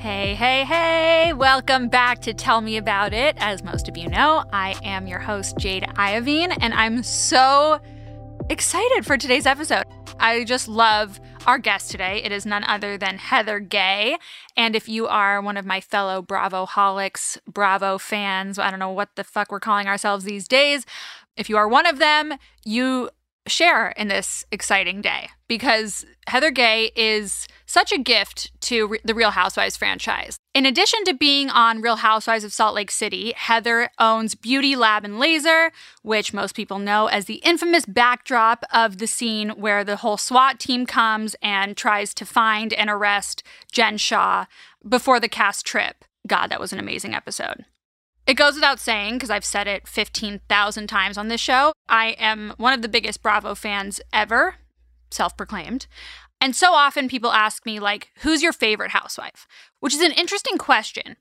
Hey, hey, hey! Welcome back to Tell Me About It. As most of you know, I am your host, Jade Iovine, and I'm so excited for today's episode. I just love our guest today. It is none other than Heather Gay. And if you are one of my fellow Bravo holics, Bravo fans, I don't know what the fuck we're calling ourselves these days, if you are one of them, you share in this exciting day because Heather Gay is such a gift to re- the Real Housewives franchise. In addition to being on Real Housewives of Salt Lake City, Heather owns Beauty Lab and Laser, which most people know as the infamous backdrop of the scene where the whole SWAT team comes and tries to find and arrest Jen Shah before the cast trip. God, that was an amazing episode. It goes without saying, because I've said it 15,000 times on this show, I am one of the biggest Bravo fans ever, self proclaimed. And so often people ask me, like, who's your favorite housewife? Which is an interesting question.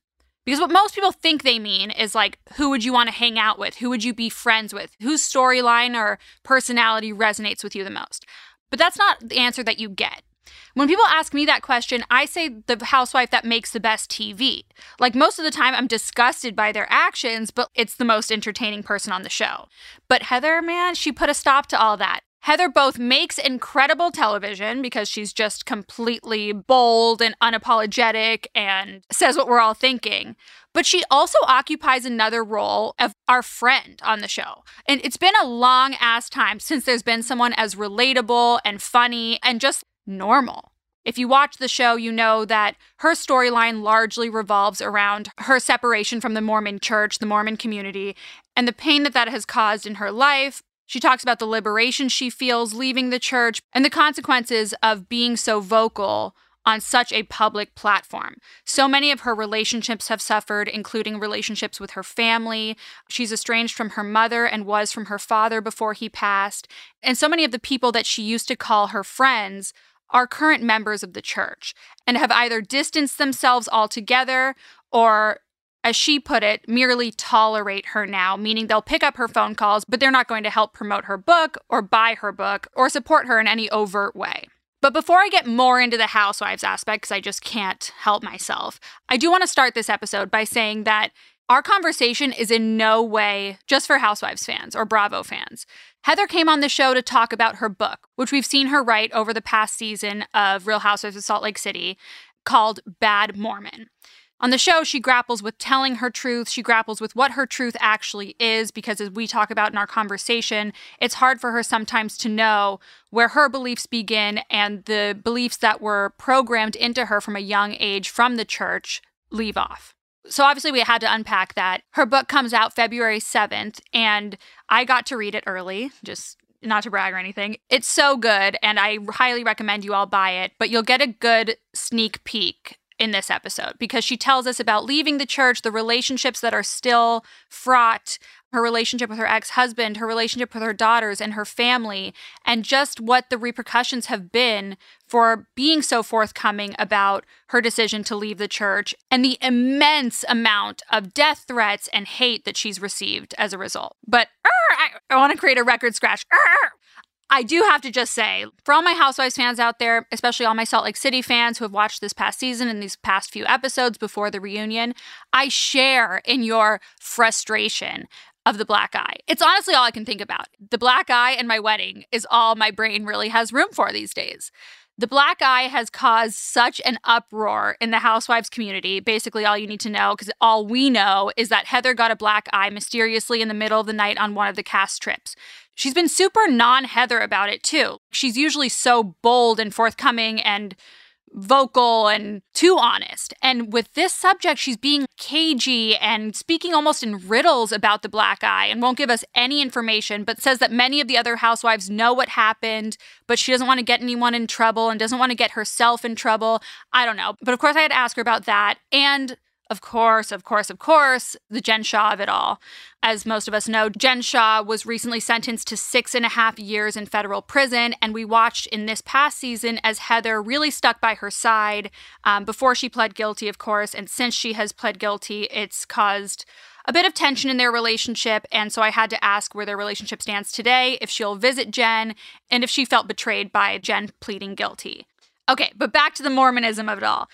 Because what most people think they mean is like, who would you want to hang out with? Who would you be friends with? Whose storyline or personality resonates with you the most? But that's not the answer that you get. When people ask me that question, I say the housewife that makes the best TV. Like most of the time, I'm disgusted by their actions, but it's the most entertaining person on the show. But Heather, man, she put a stop to all that. Heather both makes incredible television because she's just completely bold and unapologetic and says what we're all thinking. But she also occupies another role of our friend on the show. And it's been a long ass time since there's been someone as relatable and funny and just normal. If you watch the show, you know that her storyline largely revolves around her separation from the Mormon church, the Mormon community, and the pain that that has caused in her life. She talks about the liberation she feels leaving the church and the consequences of being so vocal on such a public platform. So many of her relationships have suffered, including relationships with her family. She's estranged from her mother and was from her father before he passed. And so many of the people that she used to call her friends are current members of the church and have either distanced themselves altogether or as she put it, merely tolerate her now, meaning they'll pick up her phone calls, but they're not going to help promote her book or buy her book or support her in any overt way. But before I get more into the housewives aspect, because I just can't help myself, I do want to start this episode by saying that our conversation is in no way just for Housewives fans or Bravo fans. Heather came on the show to talk about her book, which we've seen her write over the past season of Real Housewives of Salt Lake City, called Bad Mormon. On the show, she grapples with telling her truth. She grapples with what her truth actually is, because as we talk about in our conversation, it's hard for her sometimes to know where her beliefs begin and the beliefs that were programmed into her from a young age from the church leave off so obviously we had to unpack that. Her book comes out February 7th and I got to read it early, just not to brag or anything. It's so good and I highly recommend you all buy it, but you'll get a good sneak peek in this episode because she tells us about leaving the church, the relationships that are still fraught, her relationship with her ex husband, her relationship with her daughters and her family, and just what the repercussions have been for being so forthcoming about her decision to leave the church and the immense amount of death threats and hate that she's received as a result. But er, I, I want to create a record scratch. Er, er, I do have to just say, for all my Housewives fans out there, especially all my Salt Lake City fans who have watched this past season and these past few episodes before the reunion, I share in your frustration of the black eye. It's honestly all I can think about. The black eye and my wedding is all my brain really has room for these days. The black eye has caused such an uproar in the housewives community. Basically, all you need to know, because all we know is that Heather got a black eye mysteriously in the middle of the night on one of the cast trips. She's been super non Heather about it too. She's usually so bold and forthcoming and vocal and too honest. And with this subject, she's being cagey and speaking almost in riddles about the black eye and won't give us any information, but says that many of the other housewives know what happened, but she doesn't want to get anyone in trouble and doesn't want to get herself in trouble. I don't know. But of course, I had to ask her about that. And of course, of course, of course, the Jen Shah of it all. As most of us know, Jen Shah was recently sentenced to six and a half years in federal prison. And we watched in this past season as Heather really stuck by her side um, before she pled guilty, of course. And since she has pled guilty, it's caused a bit of tension in their relationship. And so I had to ask where their relationship stands today, if she'll visit Jen, and if she felt betrayed by Jen pleading guilty. Okay, but back to the Mormonism of it all.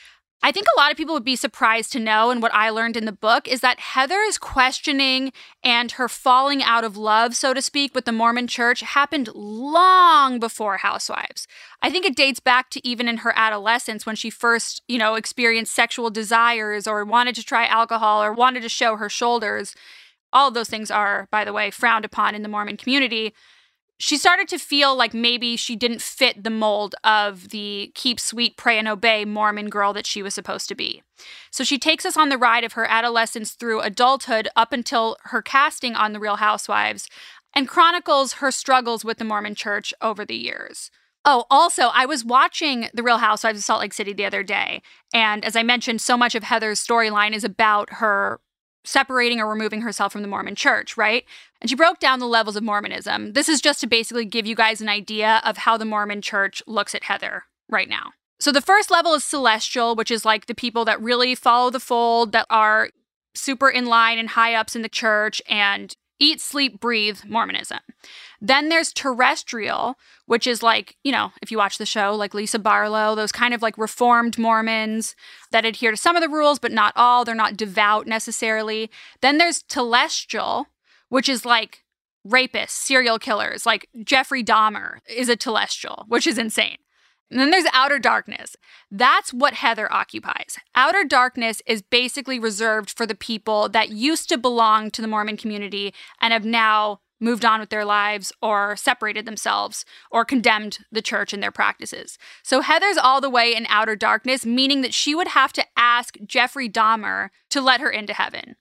I think a lot of people would be surprised to know, and what I learned in the book is that Heather is questioning and her falling out of love, so to speak, with the Mormon church happened long before Housewives. I think it dates back to even in her adolescence when she first, you know, experienced sexual desires or wanted to try alcohol or wanted to show her shoulders. All of those things are, by the way, frowned upon in the Mormon community she started to feel like maybe she didn't fit the mold of the keep sweet, pray, and obey Mormon girl that she was supposed to be. So she takes us on the ride of her adolescence through adulthood up until her casting on The Real Housewives and chronicles her struggles with the Mormon church over the years. Oh, also, I was watching The Real Housewives of Salt Lake City the other day. And as I mentioned, so much of Heather's storyline is about her separating or removing herself from the Mormon church, right? And she broke down the levels of Mormonism. This is just to basically give you guys an idea of how the Mormon church looks at Heather right now. So the first level is celestial, which is like the people that really follow the fold, that are super in line and high ups in the church and eat, sleep, breathe Mormonism. Then there's terrestrial, which is like, you know, if you watch the show, like Lisa Barlow, those kind of like reformed Mormons that adhere to some of the rules, but not all. They're not devout necessarily. Then there's telestial, which is like rapists, serial killers, like Jeffrey Dahmer is a telestial, which is insane. And then there's outer darkness. That's what Heather occupies. Outer darkness is basically reserved for the people that used to belong to the Mormon community and have now moved on with their lives or separated themselves or condemned the church and their practices. So Heather's all the way in outer darkness, meaning that she would have to ask Jeffrey Dahmer to let her into heaven.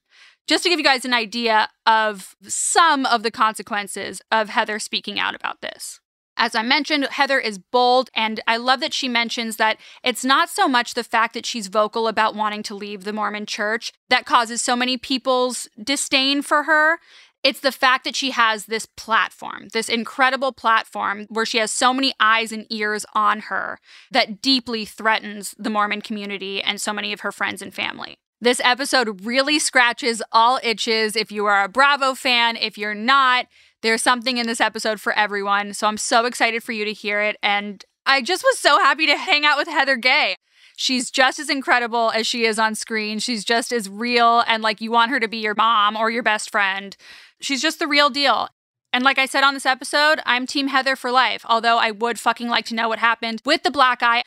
Just to give you guys an idea of some of the consequences of Heather speaking out about this. As I mentioned, Heather is bold, and I love that she mentions that it's not so much the fact that she's vocal about wanting to leave the Mormon church that causes so many people's disdain for her. It's the fact that she has this platform, this incredible platform where she has so many eyes and ears on her that deeply threatens the Mormon community and so many of her friends and family. This episode really scratches all itches. If you are a Bravo fan, if you're not, there's something in this episode for everyone. So I'm so excited for you to hear it. And I just was so happy to hang out with Heather Gay. She's just as incredible as she is on screen. She's just as real and like you want her to be your mom or your best friend. She's just the real deal. And like I said on this episode, I'm Team Heather for life, although I would fucking like to know what happened with the black eye.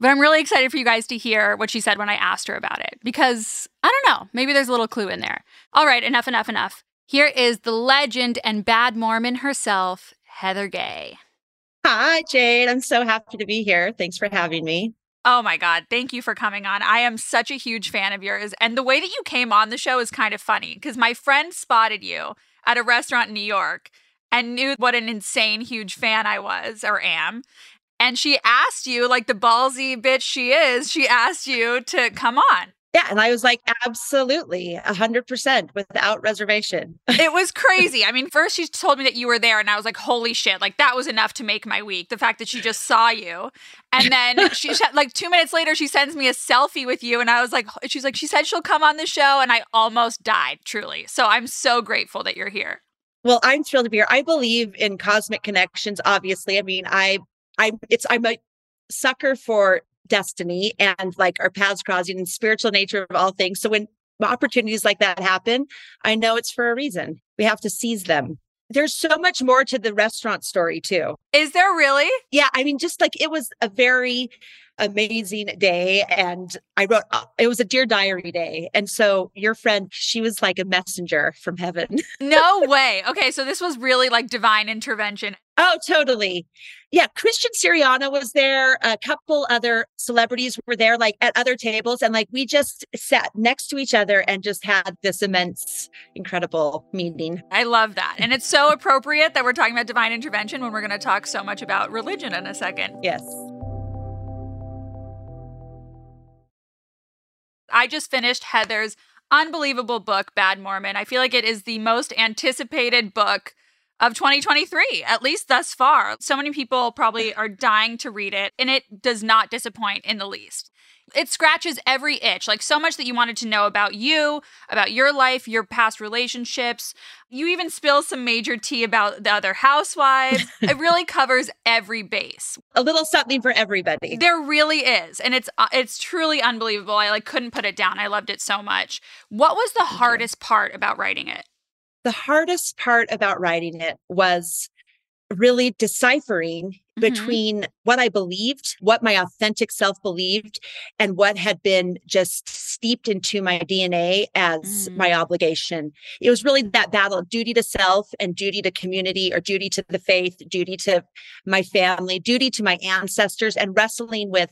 But I'm really excited for you guys to hear what she said when I asked her about it because I don't know, maybe there's a little clue in there. All right, enough, enough, enough. Here is the legend and bad Mormon herself, Heather Gay. Hi, Jade. I'm so happy to be here. Thanks for having me. Oh my God. Thank you for coming on. I am such a huge fan of yours. And the way that you came on the show is kind of funny because my friend spotted you at a restaurant in New York and knew what an insane huge fan I was or am. And she asked you, like the ballsy bitch she is, she asked you to come on. Yeah. And I was like, absolutely, 100% without reservation. it was crazy. I mean, first she told me that you were there, and I was like, holy shit. Like, that was enough to make my week. The fact that she just saw you. And then she, like, two minutes later, she sends me a selfie with you. And I was like, she's like, she said she'll come on the show. And I almost died, truly. So I'm so grateful that you're here. Well, I'm thrilled to be here. I believe in cosmic connections, obviously. I mean, I, I, it's, I'm a sucker for destiny and like our paths crossing and spiritual nature of all things. So when opportunities like that happen, I know it's for a reason. We have to seize them. There's so much more to the restaurant story too. Is there really? Yeah, I mean just like it was a very amazing day and I wrote uh, it was a dear diary day. And so your friend, she was like a messenger from heaven. no way. Okay, so this was really like divine intervention. Oh, totally. Yeah, Christian Siriano was there. A couple other celebrities were there, like at other tables. And like we just sat next to each other and just had this immense, incredible meeting. I love that. And it's so appropriate that we're talking about divine intervention when we're going to talk so much about religion in a second. Yes. I just finished Heather's unbelievable book, Bad Mormon. I feel like it is the most anticipated book of 2023, at least thus far. So many people probably are dying to read it, and it does not disappoint in the least. It scratches every itch, like so much that you wanted to know about you, about your life, your past relationships. You even spill some major tea about the other housewives. it really covers every base. A little something for everybody. There really is, and it's uh, it's truly unbelievable. I like couldn't put it down. I loved it so much. What was the hardest part about writing it? The hardest part about writing it was really deciphering mm-hmm. between what I believed, what my authentic self believed, and what had been just steeped into my DNA as mm. my obligation. It was really that battle of duty to self and duty to community or duty to the faith, duty to my family, duty to my ancestors, and wrestling with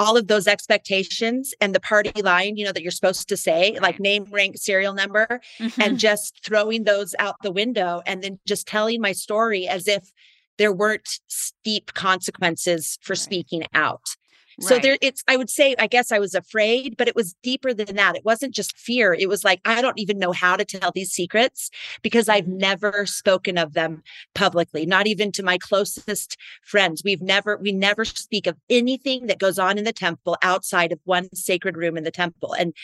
all of those expectations and the party line, you know, that you're supposed to say, like name, rank, serial number, mm-hmm. and just throwing those out the window and then just telling my story as if there weren't steep consequences for right. speaking out. So there it's I would say I guess I was afraid, but it was deeper than that. It wasn't just fear. It was like I don't even know how to tell these secrets because I've mm-hmm. never spoken of them publicly, not even to my closest friends. We've never we never speak of anything that goes on in the temple outside of one sacred room in the temple. And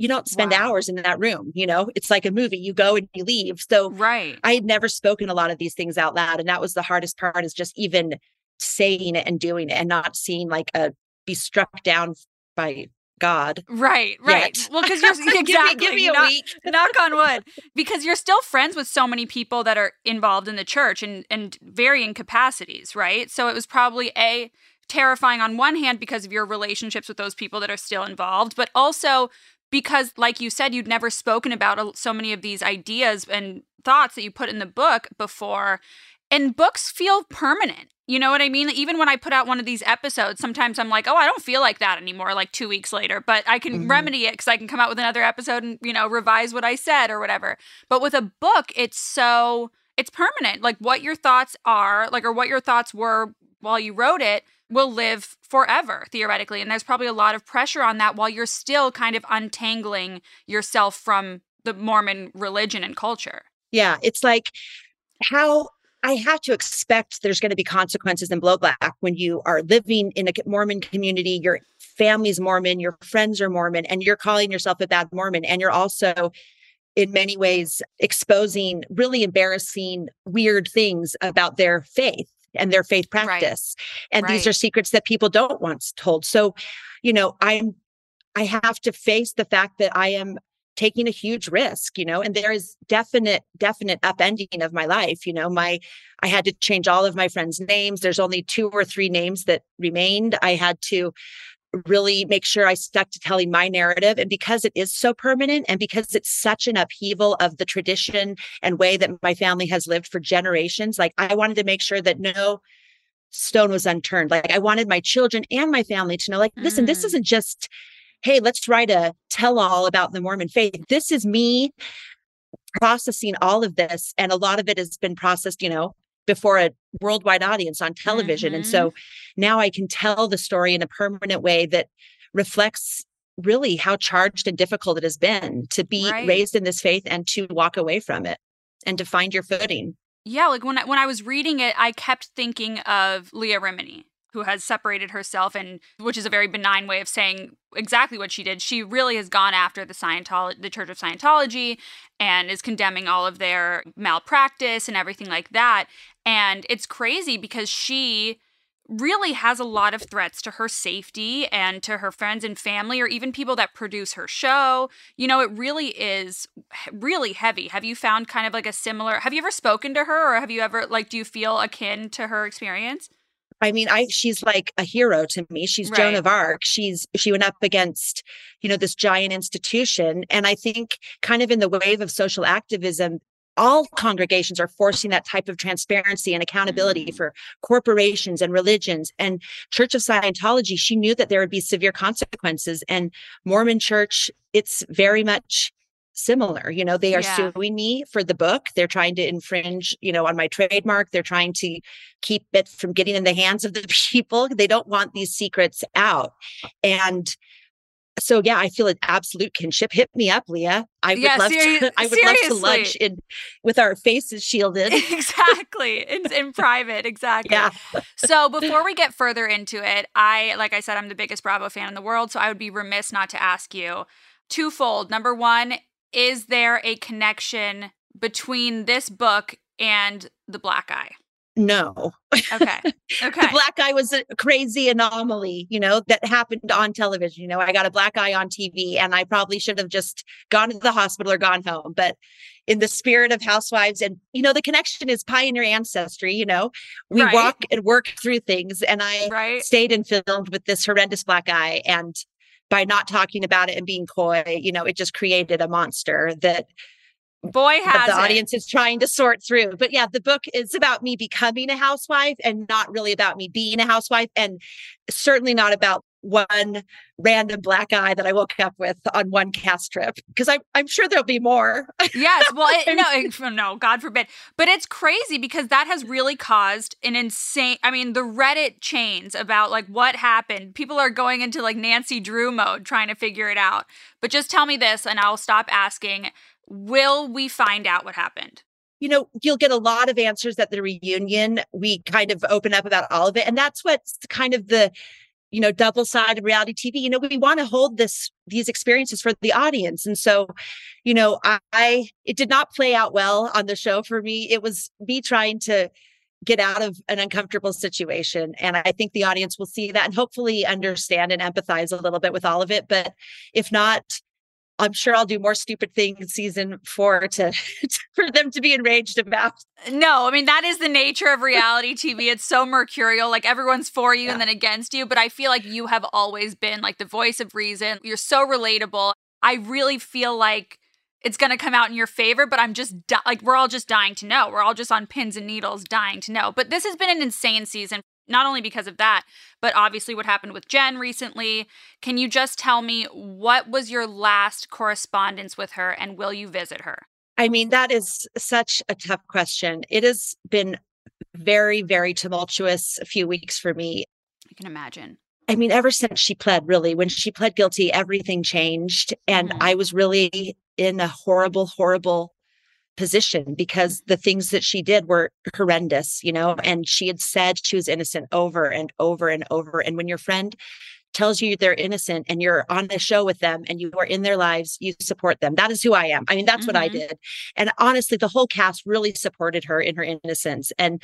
you don't spend wow. hours in that room you know it's like a movie you go and you leave so right i had never spoken a lot of these things out loud and that was the hardest part is just even saying it and doing it and not seeing like a be struck down by God. Right, right. Yet. Well, because you're exactly give me, give me a knock, week. knock on wood. Because you're still friends with so many people that are involved in the church and and varying capacities, right? So it was probably a terrifying on one hand because of your relationships with those people that are still involved, but also because like you said you'd never spoken about so many of these ideas and thoughts that you put in the book before and books feel permanent you know what I mean? Even when I put out one of these episodes, sometimes I'm like, oh, I don't feel like that anymore, like two weeks later. But I can mm-hmm. remedy it because I can come out with another episode and, you know, revise what I said or whatever. But with a book, it's so, it's permanent. Like what your thoughts are, like, or what your thoughts were while you wrote it will live forever, theoretically. And there's probably a lot of pressure on that while you're still kind of untangling yourself from the Mormon religion and culture. Yeah. It's like, how I have to expect there's going to be consequences and blowback when you are living in a Mormon community, your family's Mormon, your friends are Mormon, and you're calling yourself a bad Mormon. And you're also, in many ways, exposing really embarrassing, weird things about their faith and their faith practice. Right. And right. these are secrets that people don't want told. So, you know, I'm I have to face the fact that I am taking a huge risk you know and there is definite definite upending of my life you know my i had to change all of my friends names there's only two or three names that remained i had to really make sure I stuck to telling my narrative. And because it is so permanent and because it's such an upheaval of the tradition and way that my family has lived for generations, like I wanted to make sure that no stone was unturned. Like I wanted my children and my family to know, like, listen, this mm. isn't just hey, let's write a tell all about the Mormon faith. This is me processing all of this. And a lot of it has been processed, you know, before a worldwide audience on television. Mm-hmm. And so now I can tell the story in a permanent way that reflects really how charged and difficult it has been to be right. raised in this faith and to walk away from it and to find your footing. Yeah, like when I, when I was reading it, I kept thinking of Leah Remini who has separated herself and which is a very benign way of saying exactly what she did. She really has gone after the Scientology the Church of Scientology and is condemning all of their malpractice and everything like that. And it's crazy because she really has a lot of threats to her safety and to her friends and family or even people that produce her show. You know, it really is really heavy. Have you found kind of like a similar Have you ever spoken to her or have you ever like do you feel akin to her experience? I mean, I she's like a hero to me. She's right. Joan of Arc. She's she went up against, you know, this giant institution. And I think kind of in the wave of social activism, all congregations are forcing that type of transparency and accountability mm. for corporations and religions. And Church of Scientology, she knew that there would be severe consequences. And Mormon Church, it's very much similar. You know, they are yeah. suing me for the book. They're trying to infringe, you know, on my trademark. They're trying to keep it from getting in the hands of the people. They don't want these secrets out. And so yeah, I feel an absolute kinship. Hit me up, Leah. I would Yeah, love seri- to. I would love to lunch in with our faces shielded. exactly. In, in private, exactly. Yeah. So before we get further into it, I, like I said, I'm the biggest Bravo fan in the world. So I would be remiss not to ask you twofold. Number one, is there a connection between this book and the black eye? No, Okay. Okay. the black eye was a crazy anomaly, you know, that happened on television. You know, I got a black eye on TV and I probably should have just gone to the hospital or gone home. But in the spirit of housewives and, you know, the connection is pioneer ancestry, you know, we Right. walk and work through things. And I right. stayed and filmed with this horrendous black eye. And by not talking about it and being coy, you know, it just created a monster that Boy has the it. audience is trying to sort through. But yeah, the book is about me becoming a housewife and not really about me being a housewife, and certainly not about one random black eye that I woke up with on one cast trip. Because I'm I'm sure there'll be more. Yes. Well, it, no, no, God forbid. But it's crazy because that has really caused an insane. I mean, the Reddit chains about like what happened. People are going into like Nancy Drew mode trying to figure it out. But just tell me this, and I'll stop asking. Will we find out what happened? you know, you'll get a lot of answers at the reunion. We kind of open up about all of it. And that's what's kind of the, you know, double side of reality TV. You know, we want to hold this, these experiences for the audience. And so, you know, I, I, it did not play out well on the show for me. It was me trying to get out of an uncomfortable situation. And I think the audience will see that and hopefully understand and empathize a little bit with all of it. But if not, I'm sure I'll do more stupid things in season four to for them to be enraged about. No, I mean that is the nature of reality TV. It's so mercurial. Like everyone's for you and then against you. But I feel like you have always been like the voice of reason. You're so relatable. I really feel like it's going to come out in your favor, but I'm just di- like we're all just dying to know. We're all just on pins and needles dying to know. But this has been an insane season, not only because of that, but obviously what happened with Jen recently. Can you just tell me what was your last correspondence with her and will you visit her? I mean, that is such a tough question. It has been very, very tumultuous a few weeks for me. I can imagine. I mean, ever since she pled, really, when she pled guilty, everything changed. And Mhm. I was really in a horrible, horrible position because the things that she did were horrendous, you know, and she had said she was innocent over and over and over. And when your friend tells you they're innocent and you're on a show with them and you are in their lives, you support them. That is who I am. I mean, that's what I Mhm. did. And honestly, the whole cast really supported her in her innocence. And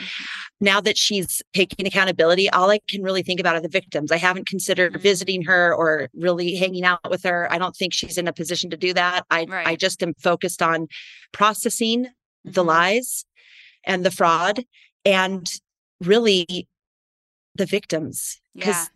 now that she's taking accountability, all I can really think about are the victims. I haven't considered Mhm. visiting her or really hanging out with her. I don't think she's in a position to do that. I I just am focused on processing the Mhm. lies and the fraud and really the victims Yeah.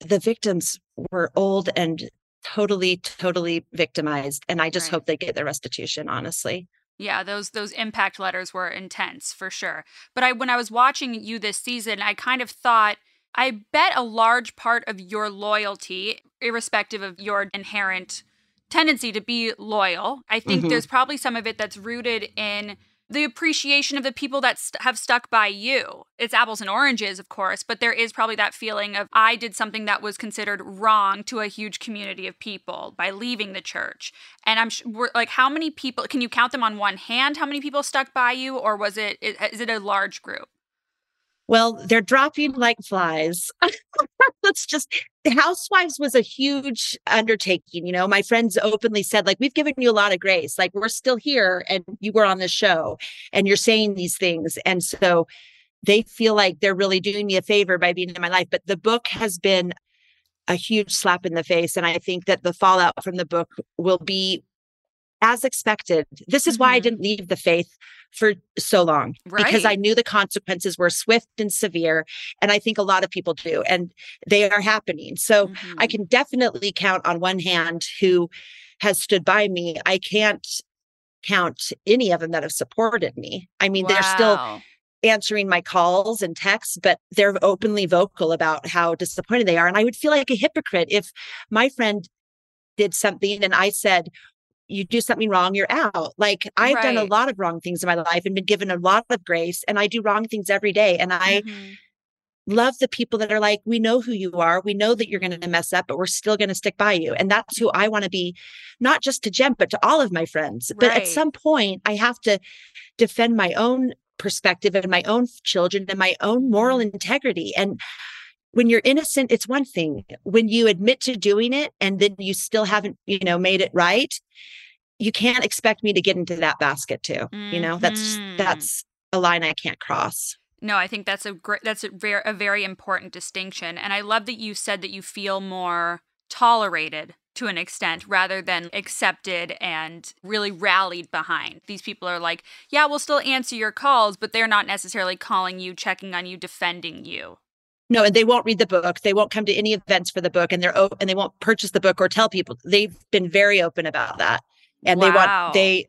The victims were old and totally totally victimized and i just Right. hope they get their restitution honestly Yeah, those those impact letters were intense for sure. But I when I was watching you this season, I kind of thought I bet a large part of your loyalty, irrespective of your inherent tendency to be loyal, I think Mhm. there's probably some of it that's rooted in the appreciation of the people that st- have stuck by you. It's apples and oranges, of course, but there is probably that feeling of I did something that was considered wrong to a huge community of people by leaving the church. And I'm sh- like, how many people can you count them on one hand? How many people stuck by you, or was it is it a large group? Well they're dropping like flies. Let's just housewives was a huge undertaking you know? My friends openly said like we've given you a lot of grace. Like we're still here and you were on the show and you're saying these things. And so they feel like they're really doing me a favor by being in my life but the book has been a huge slap in the face and i think that the fallout from the book will be as expected this is why i Mhm. didn't leave the faith for so long because I knew the consequences were swift and severe. And I think a lot of people do, and they are happening. So I Mhm. can definitely count on one hand who has stood by me. I can't count any of them that have supported me. I mean, they're still answering my calls and texts, but they're openly vocal about how disappointed they are. And I would feel like a hypocrite if my friend did something and I said, you do something wrong, you're out. Like I've done a lot of wrong things in my life and been given a lot of grace, and I do wrong things every day. And I Mhm. love the people that are like, we know who you are. We know that you're going to mess up, but we're still going to stick by you. And that's who I want to be, not just to Jen, but to all of my friends. But at some point, I have to defend my own perspective and my own children and my own moral integrity. And when you're innocent, it's one thing. When you admit to doing it and then you still haven't, you know, made it right, you can't expect me to get into that basket too. You know, that's Mhm. that's a line I can't cross. No, I think that's a great that's a very a very important distinction. And I love that you said that you feel more tolerated to an extent rather than accepted and really rallied behind. These people are like, yeah, we'll still answer your calls, but they're not necessarily calling you, checking on you, defending you. No, and they won't read the book. They won't come to any events for the book, and they're and they won't purchase the book or tell people. They've been very open about that, and they want they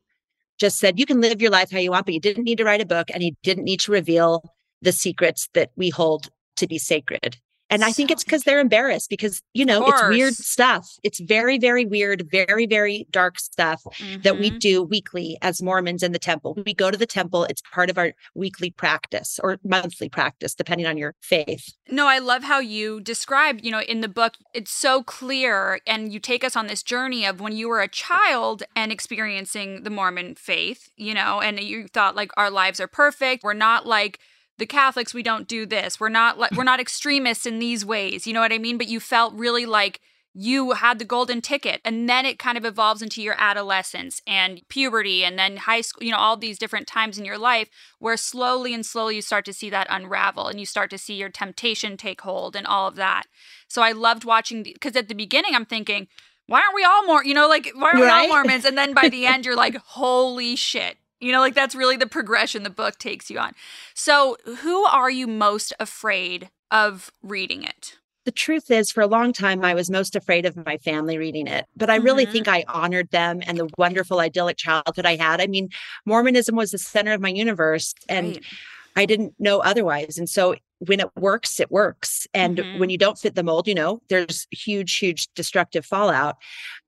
just said you can live your life how you want, but you didn't need to write a book, and you didn't need to reveal the secrets that we hold to be sacred. And I think it's because they're embarrassed because you know it's weird stuff. It's very very weird, very very dark stuff that we Mhm. do weekly as Mormons in the temple. We go to the temple. It's part of our weekly practice or monthly practice, depending on your faith. No, I love how you describe, you know, in the book, it's so clear. And you take us on this journey of when you were a child and experiencing the Mormon faith, you know, and you thought like our lives are perfect. We're not like the Catholics, we don't do this. We're not like, we're not extremists in these ways. You know what I mean? But you felt really like you had the golden ticket. And then it kind of evolves into your adolescence and puberty and then high school, you know, all these different times in your life where slowly and slowly you start to see that unravel and you start to see your temptation take hold and all of that. So I loved watching because at the beginning I'm thinking, why aren't we all more, you know, like why aren't we all Right? Mormons? And then by the end you're like, holy shit. You know, like that's really the progression the book takes you on. So, who are you most afraid of reading it? the truth is for a long time i was most afraid of my family reading it but i really Mhm. think i honored them and the wonderful idyllic childhood i had i mean mormonism was the center of my universe and Right. i didn't know otherwise and so when it works it works and Mhm. when you don't fit the mold you know there's huge huge destructive fallout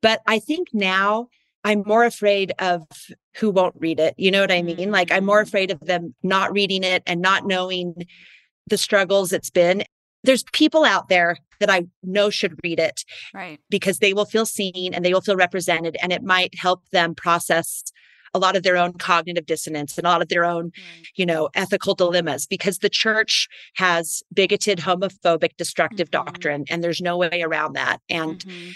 but i think now i'm more afraid of who won't read it you know what i mean like i'm more Mm. afraid of them not reading it and not knowing the struggles it's been there's people out there that I know should read it right. because they will feel seen and they will feel represented and it might help them process a lot of their own cognitive dissonance and a lot of their own Right. you know ethical dilemmas because the church has bigoted homophobic destructive Mhm. doctrine and there's no way around that and Mhm.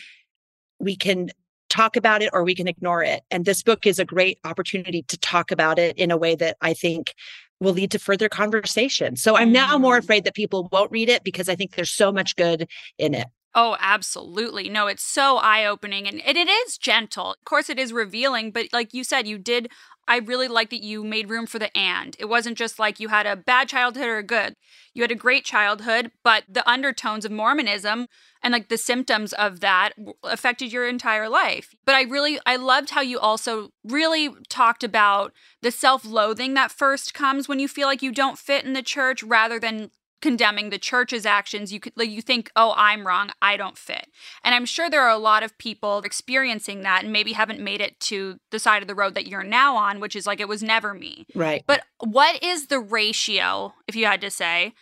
we can talk about it or we can ignore it. And this book is a great opportunity to talk about it in a way that i think will lead to further conversation. So i'm now more Mm. afraid that people won't read it because i think there's so much good in it Oh, absolutely. No, it's so eye opening and it, it is gentle. Of course, it is revealing, but like you said, you did. I really like that you made room for the and. It wasn't just like you had a bad childhood or a good. You had a great childhood, but the undertones of Mormonism and like the symptoms of that affected your entire life. But I really, I loved how you also really talked about the self loathing that first comes when you feel like you don't fit in the church rather than condemning the church's actions you could like you think oh i'm wrong. I don't fit. And i'm sure there are a lot of people experiencing that and maybe haven't made it to the side of the road that you're now on which is like it was never me. Right. But what is the ratio if you had to say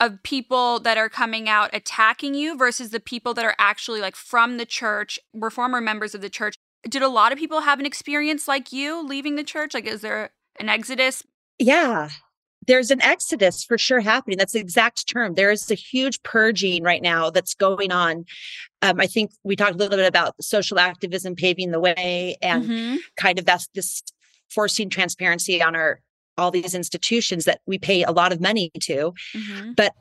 of people that are coming out attacking you versus the people that are actually like from the church were former members of the church? Did a lot of people have an experience like you leaving the church? Like is there an exodus? Yeah. There's an exodus for sure happening. That's the exact term. There is a huge purging right now that's going on. Um, I think we talked a little bit about social activism paving the way and Mhm. kind of that's this forcing transparency on our all these institutions that we pay a lot of money to. Mhm. But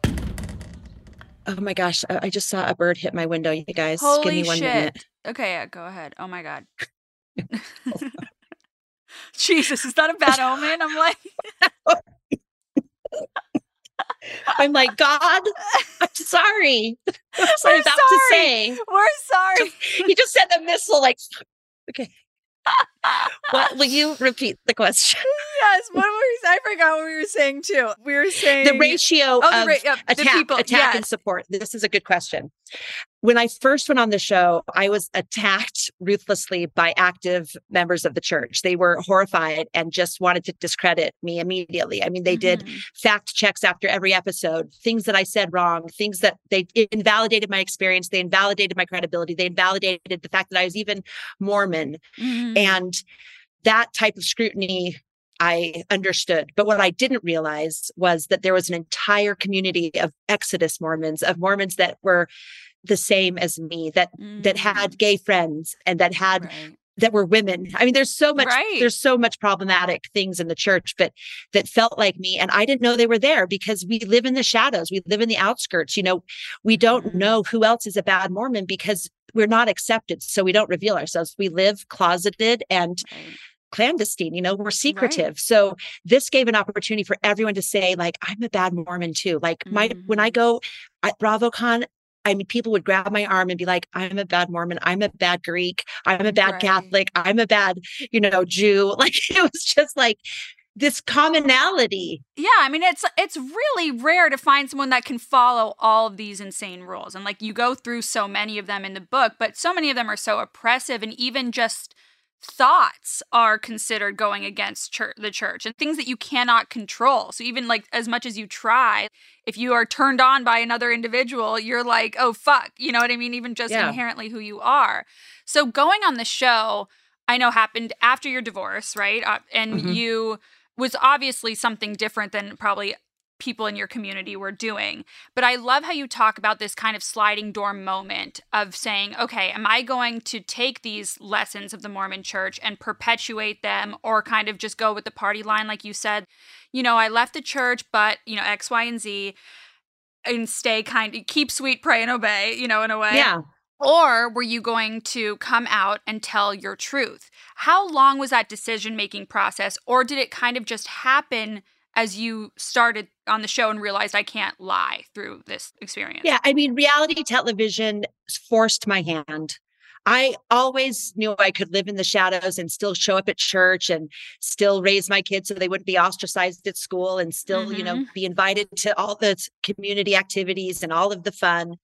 oh my gosh, I, I just saw a bird hit my window, you guys. Give me one shit. minute. Okay, yeah, go ahead. Oh my god. Jesus, is that a bad omen? I'm like, I'm like, God, I'm sorry. That's what We're I'm about to say. we're sorry. He just said the missile, like, okay. What will you repeat the question? yes. What were we? I forgot what we were saying too. We were saying The ratio Oh, the, of ra- yeah, the attack, people. attack and support. This is a good question. When I first went on the show, I was attacked ruthlessly by active members of the church. They were horrified and just wanted to discredit me immediately. I mean, they mm-hmm. did fact checks after every episode, things that I said wrong, things that they invalidated my experience, they invalidated my credibility, they invalidated the fact that I was even Mormon. Mm-hmm. And that type of scrutiny I understood. But what I didn't realize was that there was an entire community of Exodus Mormons, of Mormons that were the same as me, that mm. that had gay friends and that had right. that were women. I mean, there's so much right. there's so much problematic things in the church, but that felt like me. And I didn't know they were there because we live in the shadows. We live in the outskirts. You know, we don't mm. know who else is a bad Mormon because we're not accepted. So we don't reveal ourselves. We live closeted and right clandestine you know we're secretive right. so this gave an opportunity for everyone to say like i'm a bad mormon too like my mm-hmm. when i mm. go at bravocon I mean, people would grab my arm and be like, I'm a bad Mormon. I'm a bad Greek. I'm a bad right. Catholic. I'm a bad, you know, Jew. Like it was just like this commonality. Yeah, I mean it's it's really rare to find someone that can follow all of these insane rules. And like you go through so many of them in the book, but so many of them are so oppressive and even just thoughts are considered going against church, the church and things that you cannot control. So even like as much as you try, if you are turned on by another individual, you're like, "Oh fuck." You know what I mean? Even just yeah. inherently who you are. So going on the show, I know happened after your divorce, right? Uh, and mm-hmm. you was obviously something different than probably people in your community were doing. But I love how you talk about this kind of sliding door moment of saying, okay, am I going to take these lessons of the Mormon church and perpetuate them or kind of just go with the party line, like you said? You know, I left the church, but, you know, X, Y, and Z and stay kind of keep sweet, pray, and obey, you know, in a way. Yeah. Or were you going to come out and tell your truth? How long was that decision making process? Or did it kind of just happen as you started on the show and realized I can't lie through this experience? Yeah, I mean, reality television forced my hand. I always knew I could live in the shadows and still show up at church and still raise my kids so they wouldn't be ostracized at school and still, mm-hmm. you know, mm-hmm. be invited to all the community activities and all of the fun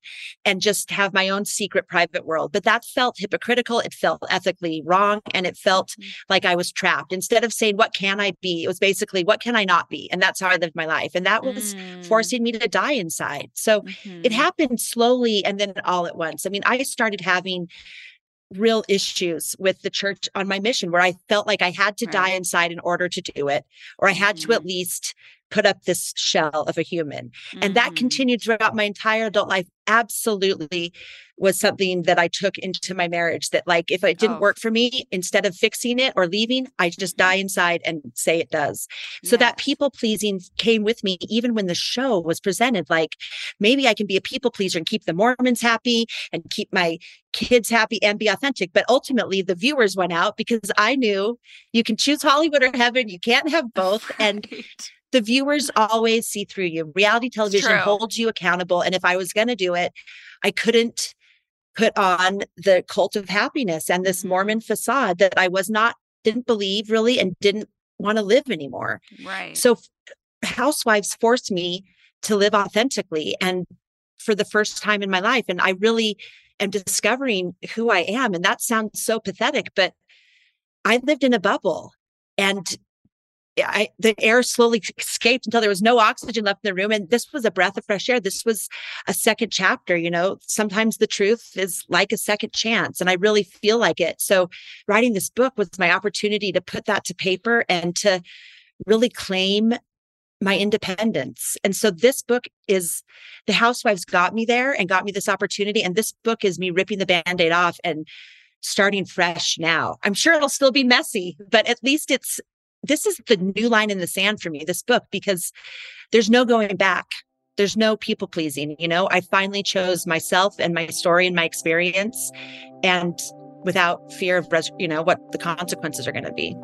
and just have my own secret private world. But that felt hypocritical. It felt ethically wrong and it felt mm-hmm. like I was trapped. Instead of saying, what can I be? It was basically, what can I not be? And that's how I lived my life. And that was mm-hmm. forcing me to die inside. So it mm-hmm. happened slowly and then all at once. I mean, I started having real issues with the church on my mission where I felt like I had to right. die inside in order to do it, or I had mm-hmm. to at mm-hmm. least put up this shell of a human. Mm-hmm. And that mm-hmm. continued throughout my entire adult life. Absolutely was something that I took into my marriage that like if it didn't oh. work for me, instead of fixing it or leaving, I just die mm-hmm. inside and say it does. So yes. that people pleasing came with me even when the show was presented. Like maybe I can be a people pleaser and keep the Mormons happy and keep my kids happy and be authentic. But ultimately the viewers went out because I knew you can choose Hollywood or heaven. You can't have both. Right. And the viewers always see through you. Reality television holds you accountable. And if I was going to do it, I couldn't put on the cult of happiness and this mm-hmm. Mormon facade that I was not, didn't believe really and didn't want to live anymore. Right. So housewives forced me to live authentically and for the first time in my life. And I really am discovering who I am. And that sounds so pathetic, but I lived in a bubble and I, the air slowly escaped until there was no oxygen left in the room. And this was a breath of fresh air. This was a second chapter. You know, sometimes the truth is like a second chance. And I really feel like it. So writing this book was my opportunity to put that to paper and to really claim my independence. And so this book is the housewives got me there and got me this opportunity. And this book is me ripping the band aid off and starting fresh now. I'm sure it'll still be messy, but at least it's this is the new line in the sand for me, this book, because there's no going back. There's no people pleasing. You know, I finally chose myself and my story and my experience and without fear of, you know, what the consequences are going to be.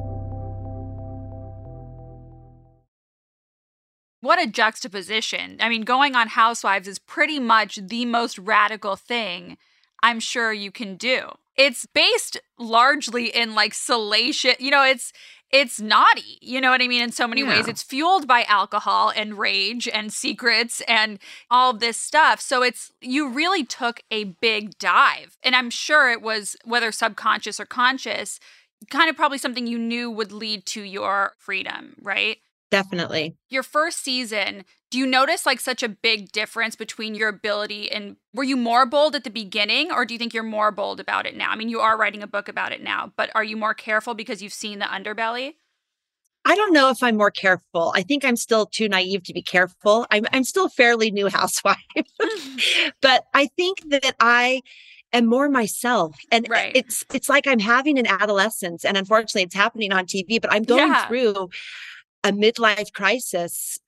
What a juxtaposition. I mean, going on Housewives is pretty much the most radical thing I'm sure you can do. It's based largely in like salacious, you know, it's it's naughty. You know what I mean? In so many Yeah. ways, it's fueled by alcohol and rage and secrets and all this stuff. So it's, you really took a big dive. And I'm sure it was, whether subconscious or conscious, kind of probably something you knew would lead to your freedom, right? Definitely. Your first season, do you notice like such a big difference between your ability and were you more bold at the beginning or do you think you're more bold about it now? I mean, you are writing a book about it now, but are you more careful because you've seen the underbelly? I don't know if I'm more careful. I think I'm still too naive to be careful. I'm I'm still a fairly new housewife. but I think that I am more myself and Right. it's it's like I'm having an adolescence and unfortunately it's happening on TV but I'm going Yeah. through a midlife crisis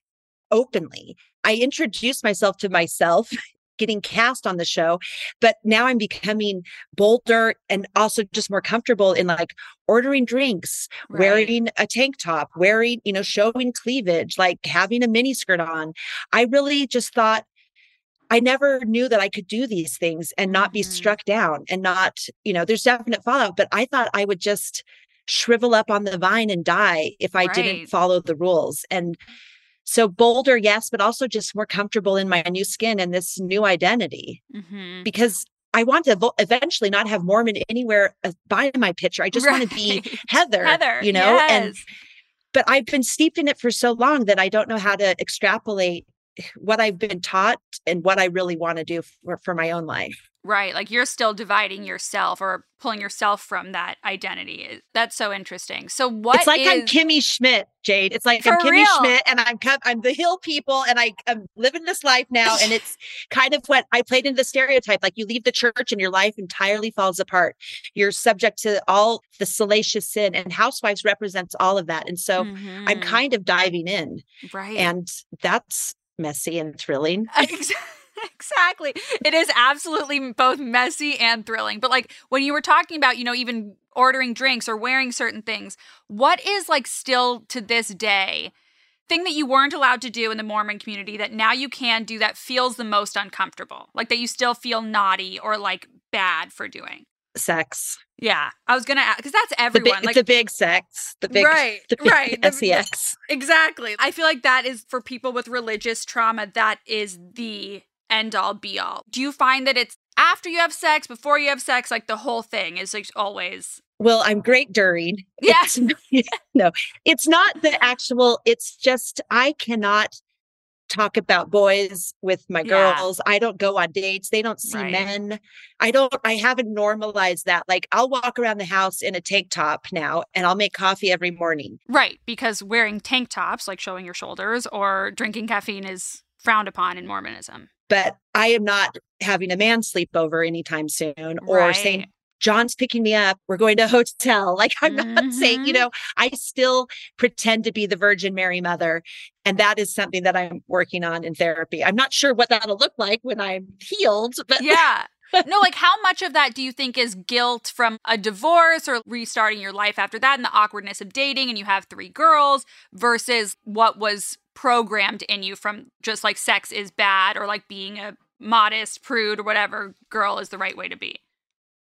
openly. I introduced myself to myself getting cast on the show but now I'm becoming bolder and also just more comfortable in like ordering drinks Right. wearing a tank top, wearing, you know, showing cleavage, like having a mini skirt on. I really just thought I never knew that I could do these things and not be Mhm. struck down and not, you know, there's definite fallout, but I thought I would just shrivel up on the vine and die if I Right. didn't follow the rules. And so bolder, yes, but also just more comfortable in my new skin and this new identity Mhm. because I want to eventually not have Mormon anywhere uh, by my picture. I just want to be Heather, Heather, you know, and yes. but I've been steeped in it for so long that I don't know how to extrapolate what I've been taught and what I really want to do for, for my own life. Right. Like you're still dividing yourself or pulling yourself from that identity. That's so interesting. So what it's like I'm Kimmy Schmidt, Jade. It's like I'm Kimmy real. Schmidt and I'm I'm the hill people and I, I'm living this life now. And it's kind of what I played into the stereotype. Like you leave the church and your life entirely falls apart. You're subject to all the salacious sin and housewives represents all of that. And so I'm Mhm. kind of diving in right. and that's messy and thrilling. Ex- exactly. It is absolutely both messy and thrilling. But like when you were talking about, you know, even ordering drinks or wearing certain things, what is like still to this day thing that you weren't allowed to do in the Mormon community that now you can do that feels the most uncomfortable? Like that you still feel naughty or like bad for doing? Sex. Yeah. I was going to ask because that's The everyone. big, like the big sex. The big right, the big right. Sex. Exactly. I feel like that is for people with religious trauma, that is the end all be all. Do you find that it's after you have sex, before you have sex, like the whole thing is like always. Well, I'm great during. Yes. It's, no, it's not the actual, it's just I cannot talk about boys with my Yeah. girls. I don't go on dates. They don't see Right. men. I don't, I haven't normalized that. Like I'll walk around the house in a tank top now and I'll make coffee every morning. Right. Because wearing tank tops, like showing your shoulders, or drinking caffeine is frowned upon in Mormonism. But I am not having a man sleepover anytime soon or saying, John's picking me up. We're going to a hotel. Like I'm not saying, you Mhm. know, I still pretend to be the Virgin Mary Mother. And that is something that I'm working on in therapy. I'm not sure what that'll look like when I'm healed, but yeah. No, like how much of that do you think is guilt from a divorce or restarting your life after that and the awkwardness of dating and you have three girls versus what was programmed in you from just like sex is bad or like being a modest prude or whatever girl is the right way to be?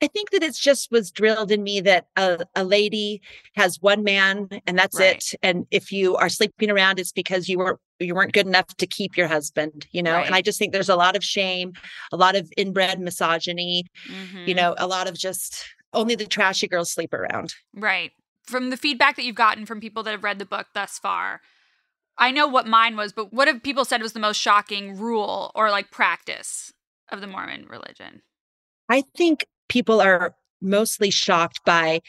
I think that it's just was drilled in me that a, a lady has one man and that's Right. it. And if you are sleeping around, it's because you weren't you weren't good enough to keep your husband, you know? Right. And I just think there's a lot of shame, a lot of inbred misogyny, you Mhm. know, a lot of just only the trashy girls sleep around. Right. From the feedback that you've gotten from people that have read the book thus far, I know what mine was, but what have people said was the most shocking rule or like practice of the Mormon religion? I think people are mostly shocked by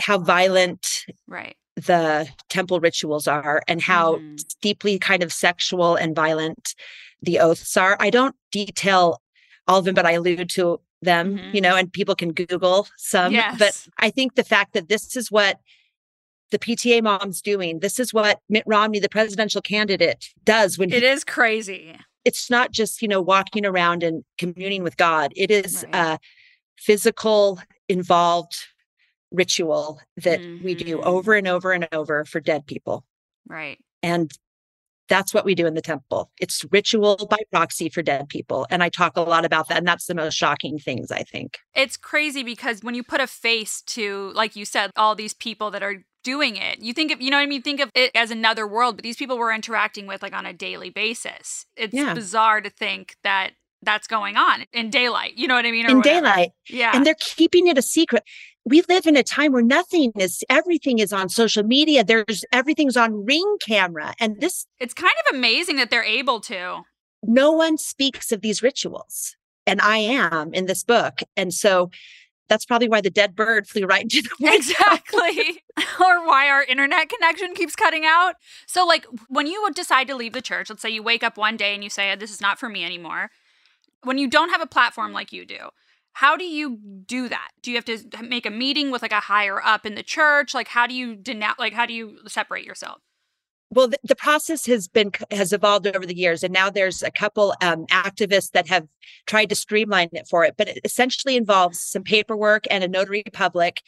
how violent Right. the temple rituals are and how Mhm. deeply kind of sexual and violent the oaths are. I don't detail all of them, but I allude to them, you Mhm. know, and people can Google some. But I think the fact that this is what the PTA mom's doing, this is what Mitt Romney, the presidential candidate, does when he It is crazy. it's not just you know walking around and communing with god it is Right. a physical involved ritual that we do Mhm. over and over and over for dead people Right. and that's what we do in the temple it's ritual by proxy for dead people and i talk a lot about that and that's the most shocking things i think It's crazy because when you put a face to, like you said, all these people that are doing it. You think of, you know what I mean? Think of it as another world, but these people were interacting with like on a daily basis. It's Yeah. bizarre to think that that's going on in daylight. You know what I mean? Or in whatever. daylight. Yeah. and they're keeping it a secret. We live in a time where nothing is everything is on social media. There's everything's on ring camera. And this it's kind of amazing that they're able to. no one speaks of these rituals. And I am in this book. And so that's probably why the dead bird flew right into the window. Exactly. or why our internet connection keeps cutting out. So, like, when you decide to leave the church, let's say you wake up one day and you say, This is not for me anymore. When you don't have a platform like you do, how do you do that? Do you have to uh, make a meeting with like a higher up in the church? Like, how do you denounce, like, how do you separate yourself? Well, the, the process has been has evolved over the years, and now there's a couple um, activists that have tried to streamline it for it. But it essentially involves some paperwork and a notary public.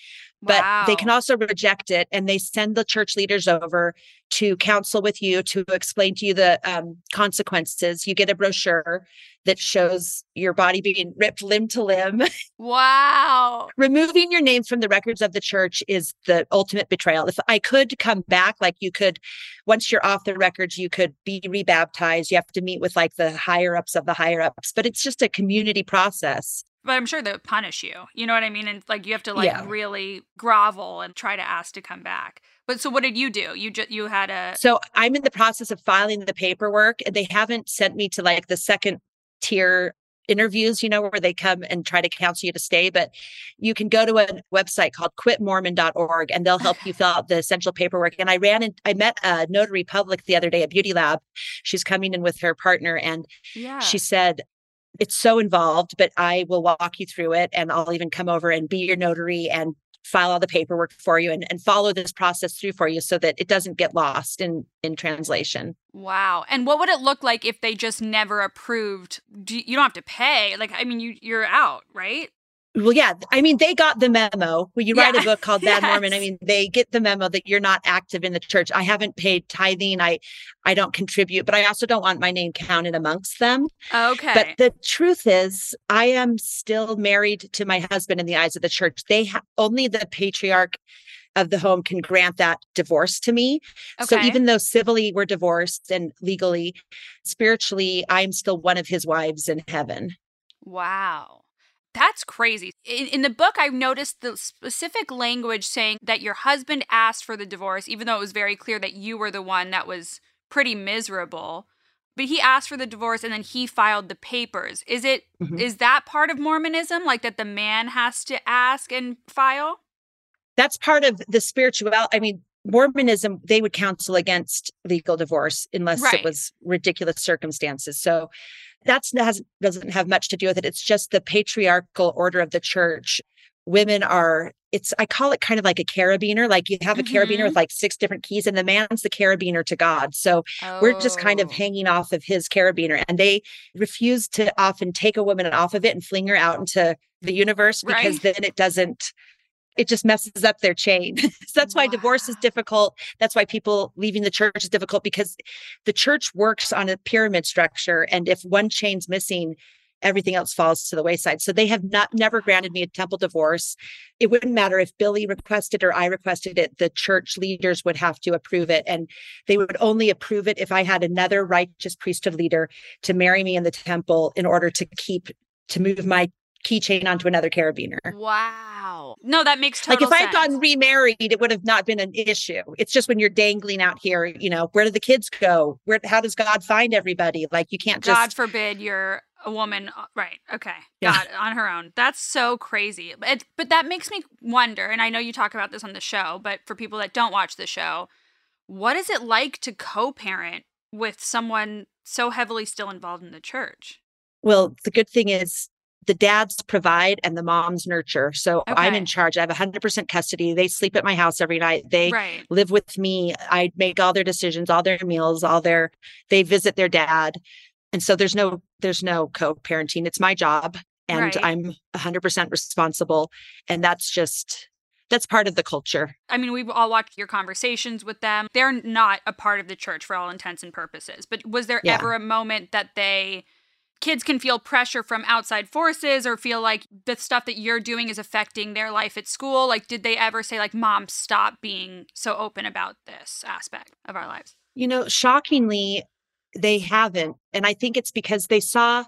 But they can also reject it, and they send the church leaders over to counsel with you to explain to you the um, consequences. You get a brochure that shows your body being ripped limb to limb. Wow. Removing your name from the records of the church is the ultimate betrayal. If I could come back, like you could, once you're off the records, you could be rebaptized. You have to meet with like the higher ups of the higher ups, but it's just a community process. But I'm sure they'll punish you. You know what I mean? And like you have to like Yeah. really grovel and try to ask to come back. But so what did you do? You just you had a So I'm in the process of filing the paperwork. and They haven't sent me to like the second tier interviews, you know, where they come and try to counsel you to stay. But you can go to a website called quitmormon.org and they'll help you fill out the essential paperwork. And I ran and I met a notary public the other day at Beauty Lab. She's coming in with her partner and yeah. she said, it's so involved, but I will walk you through it and I'll even come over and be your notary and file all the paperwork for you and, and follow this process through for you so that it doesn't get lost in in translation. Wow. And what would it look like if they just never approved? Do you, you don't have to pay. Like I mean you you're out, right? Well, yeah, I mean, they got the memo. When you write a book called Bad Mormon, I mean, they get the memo that you're not active in the church. I haven't paid tithing. I I don't contribute, but I also don't want my name counted amongst them. Okay. But the truth is, I am still married to my husband in the eyes of the church. They ha- only the patriarch of the home can grant that divorce to me. Okay. So even though civilly we're divorced and legally, spiritually, I'm still one of his wives in heaven. Wow. That's crazy. In, in the book, I've noticed the specific language saying that your husband asked for the divorce, even though it was very clear that you were the one that was pretty miserable. But he asked for the divorce and then he filed the papers. Is it is Mhm. that part of Mormonism? Like that the man has to ask and file? That's part of the spiritual. I mean, Mormonism, they would counsel against legal divorce unless Right. it was ridiculous circumstances. So that's has doesn't have much to do with it. It's just the patriarchal order of the church. Women are it's I call it kind of like a carabiner. Like you have a carabiner Mhm. with like six different keys, and the man's the carabiner to God. So we're just kind of Oh. hanging off of his carabiner. And they refuse to often take a woman off of it and fling her out into the universe because Right. then it doesn't it just messes up their chain. so that's why divorce is difficult. That's why people leaving the church is difficult because the church works on a pyramid structure. And if one chain's missing, everything else falls to the wayside. So they have not never granted me a temple divorce. It wouldn't matter if Billy requested or I requested it, the church leaders would have to approve it. And they would only approve it if I had another righteous priesthood leader to marry me in the temple in order to keep to move my keychain onto another carabiner. Wow. No, that makes Like total if I had gotten remarried, it would have not been an issue. It's just when you're dangling out here, you know, where do the kids go? Where how does God find everybody? Like you can't God forbid you're a woman. uh, Right. Okay. Yeah. Got it. On her own. That's so crazy. But, it- but that makes me wonder, and I know you talk about this on the show, but for people that don't watch the show, what is it like to co parent with someone so heavily still involved in the church? well, the good thing is the dads provide and the moms nurture. So I'm in charge. I have 100% custody. They sleep at my house every night. They right. live with me. I make all their decisions, all their meals, all their they visit their dad. And so there's no there's no co-parenting. It's my job and Right. I'm 100% responsible and that's just that's part of the culture. I mean, we've all watched your conversations with them. They're not a part of the church for all intents and purposes. But was there Yeah. ever a moment that they kids can feel pressure from outside forces or feel like the stuff that you're doing is affecting their life at school? Like, did they ever say, like, mom, stop being so open about this aspect of our lives? You know, shockingly, they haven't. And I think it's because they saw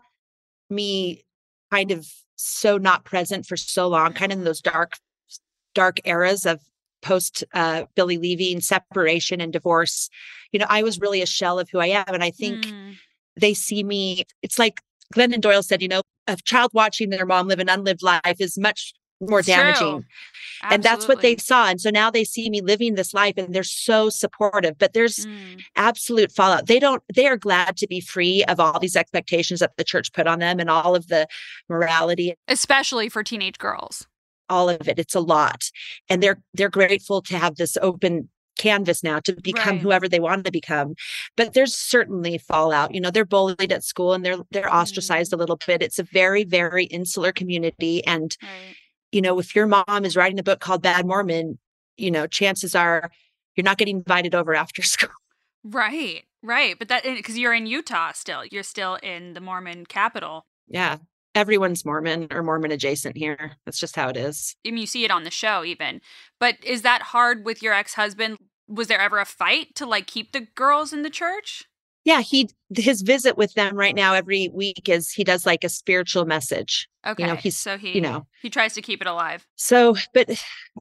me kind of so not present for so long, kind of in those dark, dark eras of post uh, Billy leaving, separation, and divorce. You know, I was really a shell of who I am. And I think mm. They see me, it's like Glennon Doyle said, you know, a child watching their mom live an unlived life is much more it's damaging. And that's what they saw. And so now they see me living this life and they're so supportive, but there's mm. absolute fallout. They don't, they are glad to be free of all these expectations that the church put on them and all of the morality. Especially for teenage girls. All of it. It's a lot. And they're, they're grateful to have this open canvas now to become right. whoever they want to become but there's certainly fallout you know they're bullied at school and they're they're ostracized mm. a little bit it's a very very insular community and right you know, if your mom is writing a book called Bad Mormon, you know, chances are you're not getting invited over after school. Right, right. But that because you're in Utah still, you're still in the Mormon capital. Yeah. Everyone's Mormon or Mormon adjacent here. That's just how it is. I mean, you see it on the show even. But is that hard with your ex husband? Was there ever a fight to like keep the girls in the church? yeah he his visit with them right now every week is he does like a spiritual message okay you know he's so he you know he tries to keep it alive so but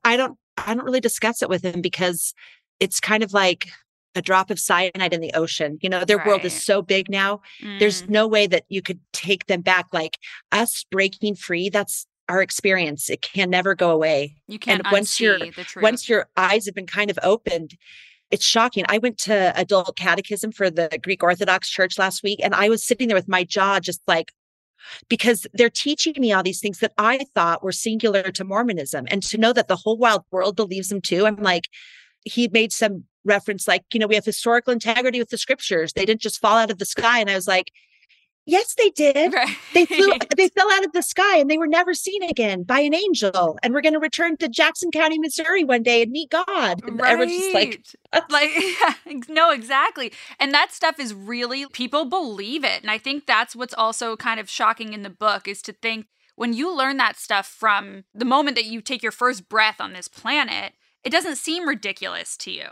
i don't i don't really discuss it with him because it's kind of like a drop of cyanide in the ocean you know their right. world is so big now mm. there's no way that you could take them back like us breaking free that's our experience it can never go away you can't and once your once your eyes have been kind of opened it's shocking. I went to adult catechism for the Greek Orthodox Church last week, and I was sitting there with my jaw just like, because they're teaching me all these things that I thought were singular to Mormonism. And to know that the whole wild world believes them too, I'm like, he made some reference like, you know, we have historical integrity with the scriptures. They didn't just fall out of the sky. And I was like, Yes, they did. Right. They flew they fell out of the sky and they were never seen again by an angel. And we're going to return to Jackson County, Missouri one day and meet God. And right. everyone's just like like no, exactly. And that stuff is really people believe it. And I think that's what's also kind of shocking in the book is to think when you learn that stuff from the moment that you take your first breath on this planet, it doesn't seem ridiculous to you.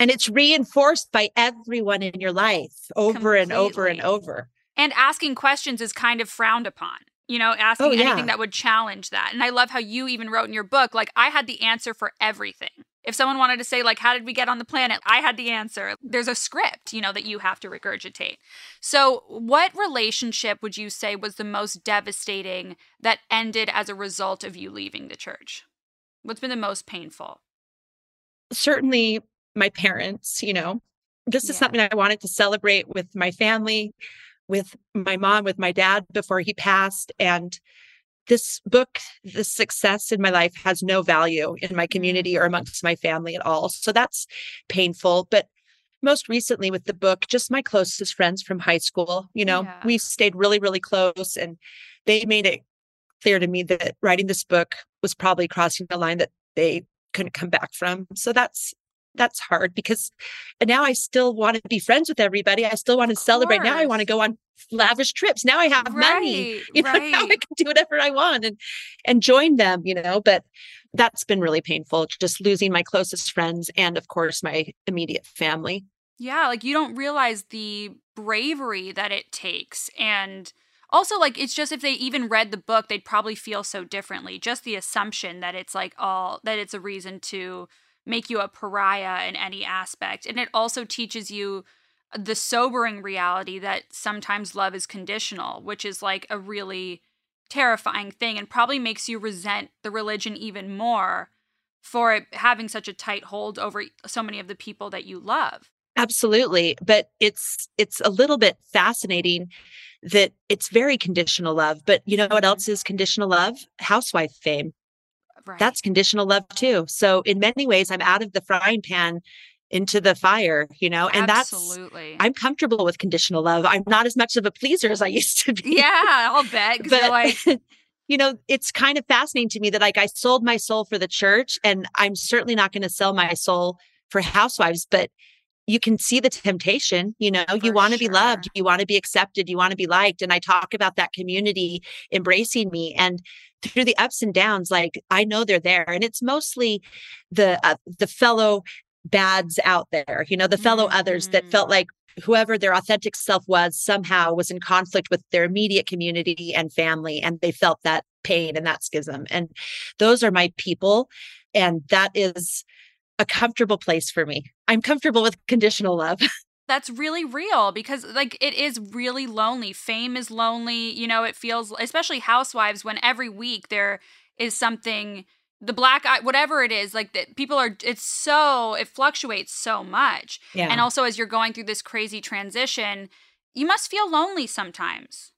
And it's reinforced by everyone in your life over Completely. and over and over. And asking questions is kind of frowned upon. You know, asking oh, yeah. anything that would challenge that. And I love how you even wrote in your book, like, I had the answer for everything. If someone wanted to say, like, how did we get on the planet? I had the answer. There's a script, you know, that you have to regurgitate. So, what relationship would you say was the most devastating that ended as a result of you leaving the church? What's been the most painful? Certainly my parents, you know. This is something I wanted to celebrate with my family with my mom, with my dad before he passed. And this book, the success in my life has no value in my mm. community or amongst my family at all. So that's painful. But most recently with the book, just my closest friends from high school, you know, yeah. we stayed really, really close and they made it clear to me that writing this book was probably crossing the line that they couldn't come back from. So that's that's hard because now I still want to be friends with everybody. I still want to celebrate. Now I want to go on lavish trips. Now I have right, money. You know, right. now I can do whatever I want and and join them, you know. But that's been really painful, just losing my closest friends and of course my immediate family. Yeah, like you don't realize the bravery that it takes and also like it's just if they even read the book they'd probably feel so differently just the assumption that it's like all that it's a reason to make you a pariah in any aspect. And it also teaches you the sobering reality that sometimes love is conditional, which is like a really terrifying thing and probably makes you resent the religion even more for having such a tight hold over so many of the people that you love. Absolutely, but it's it's a little bit fascinating that it's very conditional love, but you know what mm-hmm. else is conditional love? Housewife fame. Right. That's conditional love too. So in many ways, I'm out of the frying pan into the fire, you know, and that's Absolutely. that's I'm comfortable with conditional love. I'm not as much of a pleaser as I used to be. Yeah, I'll bet. But like, you know, it's kind of fascinating to me that like I sold my soul for the church, and I'm certainly not going to sell my soul for housewives, but you can see the temptation you know For you want to be loved you want to be accepted you want to be liked and i talk about that community embracing me and through the ups and downs like i know they're there and it's mostly the uh, the fellow bads out there you know the fellow others that felt Mhm. like whoever their authentic self was somehow was in conflict with their immediate community and family and they felt that pain and that schism and those are my people and that is a comfortable place for me i'm comfortable with conditional love That's really real because like it is really lonely. Fame is lonely. You know, it feels especially housewives when every week there is something the black eye whatever it is like that people are it's so it fluctuates so much. yeah And also as you're going through this crazy transition, you must feel lonely sometimes.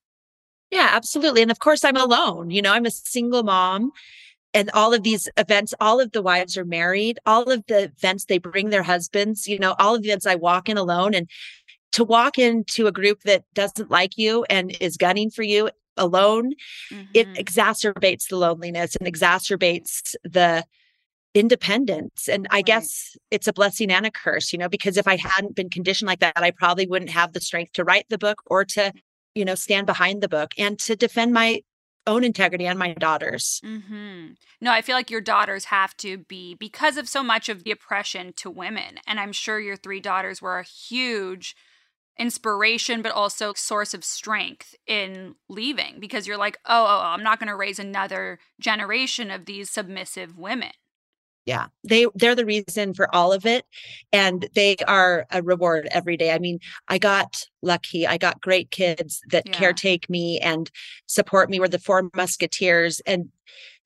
Yeah, absolutely. And of course, I'm alone. You know, I'm a single mom. And all of these events, all of the wives are married. All of the events, they bring their husbands. You know, all of the events I walk in alone. And to walk into a group that doesn't like you and is gunning for you alone, it Mhm. exacerbates the loneliness and exacerbates the independence. And I Right. guess it's a blessing and a curse, you know, because if I hadn't been conditioned like that, I probably wouldn't have the strength to write the book or to, you know, stand behind the book and to defend my own integrity and my daughter's. Mm-hmm. No, I feel like your daughters have to be because of so much of the oppression to women. And I'm sure your three daughters were a huge inspiration, but also source of strength in leaving because you're like, oh, oh, oh I'm not going to raise another generation of these submissive women. Yeah. They they're the reason for all of it and they are a reward every day. I mean, I got lucky. I got great kids that Yeah. caretake me and support me. We're the four musketeers and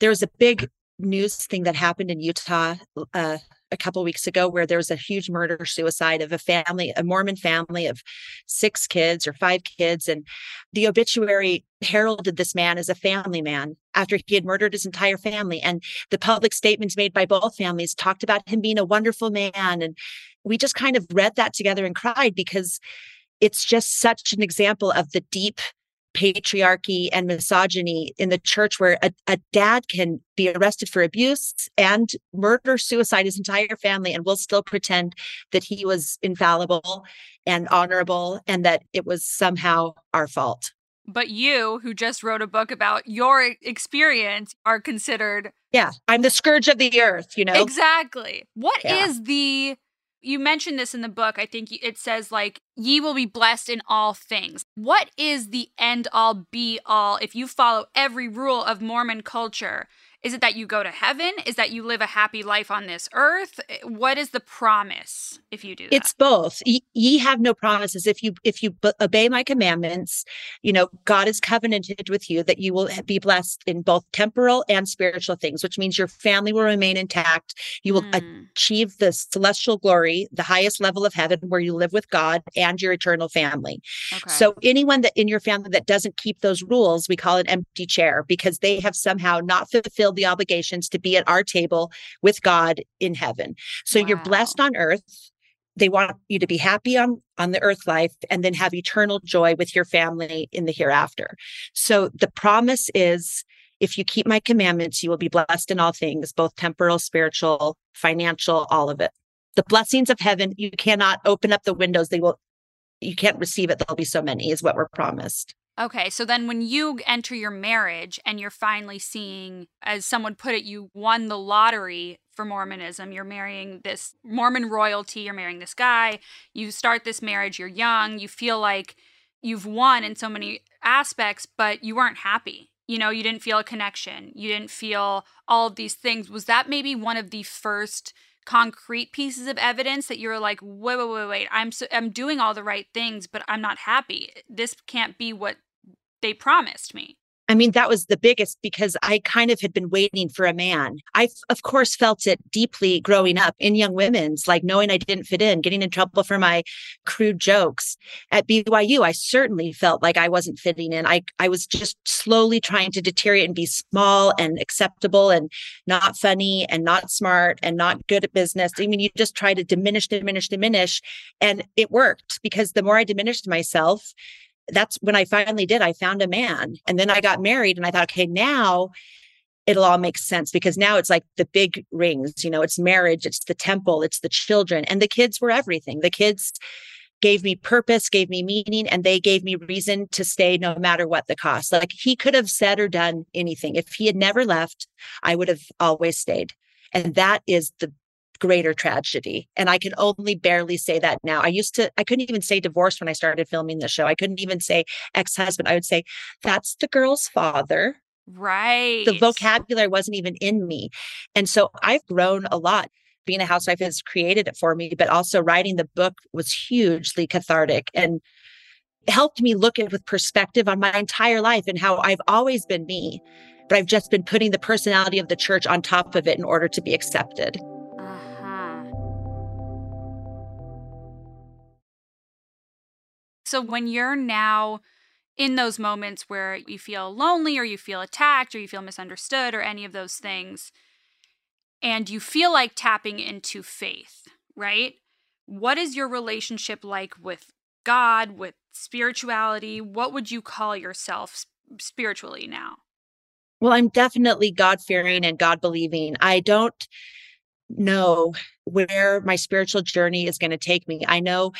there was a big news thing that happened in Utah uh, a couple weeks ago where there was a huge murder suicide of a family, a Mormon family of six kids or five kids. And the obituary heralded this man as a family man after he had murdered his entire family. And the public statements made by both families talked about him being a wonderful man. And we just kind of read that together and cried because it's just such an example of the deep patriarchy and misogyny in the church where a, a dad can be arrested for abuse and murder suicide his entire family and will still pretend that he was infallible and honorable and that it was somehow our fault But you, who just wrote a book about your experience, are considered yeah i'm the scourge of the earth you know Exactly. What is Yeah. the you mentioned this in the book. I think it says like ye will be blessed in all things. What is the end all be all if you follow every rule of Mormon culture? Is it that you go to heaven? Is that you live a happy life on this earth? What is the promise if you do that? it's both ye, ye have no promises if you if you b- obey my commandments you know god is covenanted with you that you will be blessed in both temporal and spiritual things which means your family will remain intact you will Mm, achieve the celestial glory the highest level of heaven where you live with god and your eternal family okay. so anyone that in your family that doesn't keep those rules we call it empty chair because they have somehow not fulfilled the obligations to be at our table with god in heaven. So you're blessed on earth. They want you to be happy on on the earth life and then have eternal joy with your family in the hereafter. So the promise is if you keep my commandments you will be blessed in all things both temporal spiritual financial all of it. The blessings of heaven you cannot open up the windows. They will you can't receive it. There'll be so many is what we're promised Okay, so then when you enter your marriage and you're finally seeing, as someone put it, you won the lottery for Mormonism, you're marrying this Mormon royalty, you're marrying this guy, you start this marriage, you're young, you feel like you've won in so many aspects, but you weren't happy. You know, you didn't feel a connection, you didn't feel all of these things. Was that maybe one of the first? Concrete pieces of evidence that you're like wait wait wait wait i'm so, i'm doing all the right things but i'm not happy. This can't be what they promised me I mean, that was the biggest because I kind of had been waiting for a man. I, of course, felt it deeply growing up in young women's, like knowing I didn't fit in, getting in trouble for my crude jokes. At BYU, I certainly felt like I wasn't fitting in. I, I was just slowly trying to deteriorate and be small and acceptable and not funny and not smart and not good at business. I mean, you just try to diminish, diminish, diminish. And it worked because the more I diminished myself, that's when I finally did. I found a man and then I got married and I thought, okay, now it'll all make sense because now it's like the big rings, you know, it's marriage, it's the temple, it's the children, and the kids were everything. The kids gave me purpose, gave me meaning, and they gave me reason to stay no matter what the cost. Like he could have said or done anything. If he had never left, I would have always stayed. And that is the greater tragedy. And I can only barely say that now. I used to, I couldn't even say divorce when I started filming the show. I couldn't even say ex husband. I would say, that's the girl's father. Right. The vocabulary wasn't even in me. And so I've grown a lot. Being a housewife has created it for me, but also writing the book was hugely cathartic and helped me look at with perspective on my entire life and how I've always been me, but I've just been putting the personality of the church on top of it in order to be accepted. So when you're now in those moments where you feel lonely or you feel attacked or you feel misunderstood or any of those things, and you feel like tapping into faith, right? What is your relationship like with God, with spirituality? What would you call yourself spiritually now? Well, I'm definitely God fearing and God believing. I don't know where my spiritual journey is going to take me. I know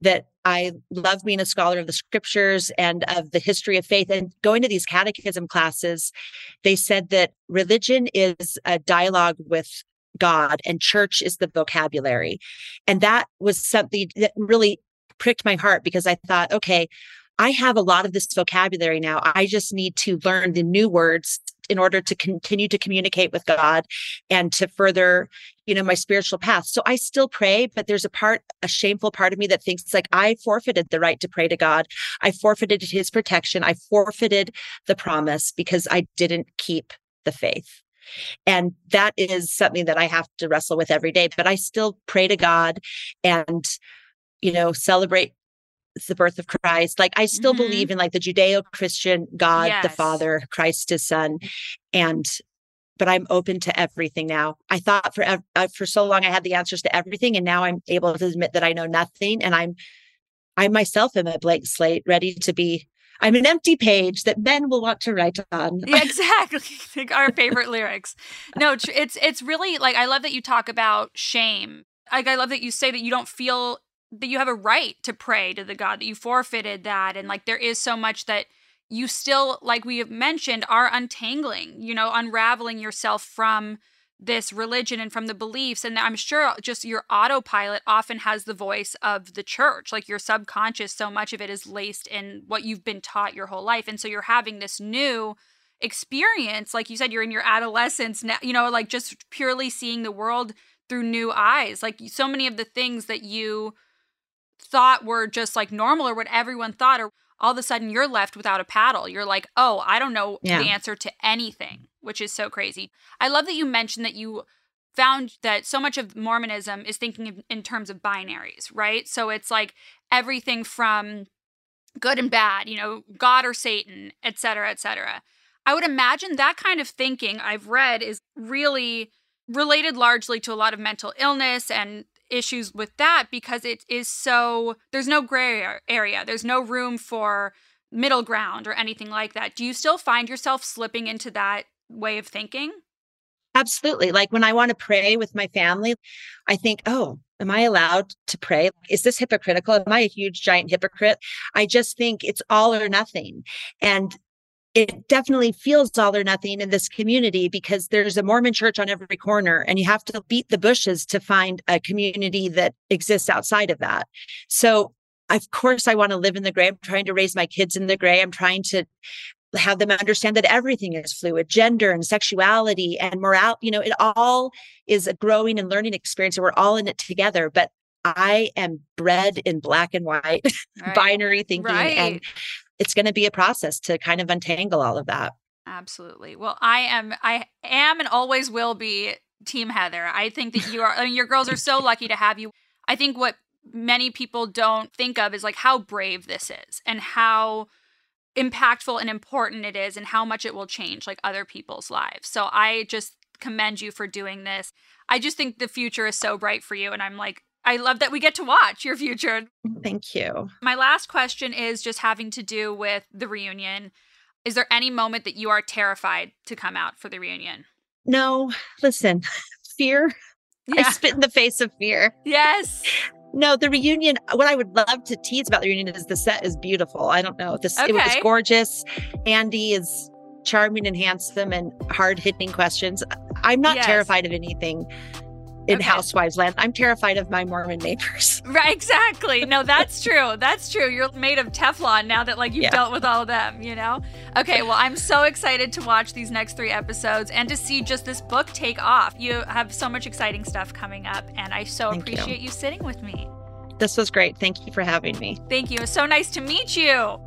that I love being a scholar of the scriptures and of the history of faith. And going to these catechism classes, they said that religion is a dialogue with God and church is the vocabulary. And that was something that really pricked my heart because I thought, okay, I have a lot of this vocabulary now. I just need to learn the new words in order to continue to communicate with God and to further, you know, my spiritual path. So I still pray, but there's a part, a shameful part of me that thinks like I forfeited the right to pray to God. I forfeited his protection. I forfeited the promise because I didn't keep the faith. And that is something that I have to wrestle with every day, but I still pray to God and, you know, celebrate the birth of Christ. Like I still mm-hmm. believe in like the Judeo-Christian God, yes. the Father, Christ his son. And but I'm open to everything now. I thought for uh, for so long I had the answers to everything and now I'm able to admit that I know nothing and I'm I myself am a blank slate ready to be I'm an empty page that men will want to write on. yeah, exactly. Our favorite lyrics. No, it's it's really like I love that you talk about shame. Like I love that you say that you don't feel that you have a right to pray to the God that you forfeited that. And like there is so much that you still like we have mentioned are untangling, you know, unraveling yourself from this religion and from the beliefs. And i'm sure just your autopilot often has the voice of the church. Like your subconscious so much of it is laced in what you've been taught your whole life. And so you're having this new experience. Like you said you're in your adolescence now you know like just purely seeing the world through new eyes. Like so many of the things that you thought were just like normal or what everyone thought or all of a sudden you're left without a paddle you're like oh i don't know yeah. the answer to anything which is so crazy. I love that you mentioned that you found that so much of Mormonism is thinking in terms of binaries, right? So it's like everything from good and bad, you know, God or Satan, et cetera, et cetera. I would imagine that kind of thinking I've read is really related largely to a lot of mental illness and issues with that because it is so, there's no gray area. There's no room for middle ground or anything like that. Do you still find yourself slipping into that way of thinking? Absolutely. Like when I want to pray with my family, I think, oh, am I allowed to pray? Is this hypocritical? Am I a huge, giant hypocrite? I just think it's all or nothing. And it definitely feels all or nothing in this community because there's a Mormon church on every corner and you have to beat the bushes to find a community that exists outside of that. So of course I want to live in the gray. I'm trying to raise my kids in the gray. I'm trying to have them understand that everything is fluid gender and sexuality and morale you know it all is a growing and learning experience and we're all in it together but i am bred in black and white right. binary thinking right. and it's going to be a process to kind of untangle all of that absolutely well i am i am and always will be team heather i think that you are i mean your girls are so lucky to have you i think what many people don't think of is like how brave this is and how impactful and important it is and how much it will change like other people's lives. So I just commend you for doing this. I just think the future is so bright for you and I'm like I love that we get to watch your future. Thank you. My last question is just having to do with the reunion. Is there any moment that you are terrified to come out for the reunion? No, listen, fear. I spit in the face of fear. Yes. No, the reunion. What I would love to tease about the reunion is the set is beautiful. I don't know. This it was gorgeous. Andy is charming and handsome and hard hitting questions. I'm not Yes. terrified of anything in Okay. Housewives land. I'm terrified of my Mormon neighbors. Right, exactly. No, that's true. That's true. You're made of Teflon now that like you've Yeah. dealt with all of them, you know? Okay, well, I'm so excited to watch these next 3 episodes and to see just this book take off. You have so much exciting stuff coming up and I so Thank appreciate you sitting with me. This was great. Thank you for having me. Thank you. It's so nice to meet you.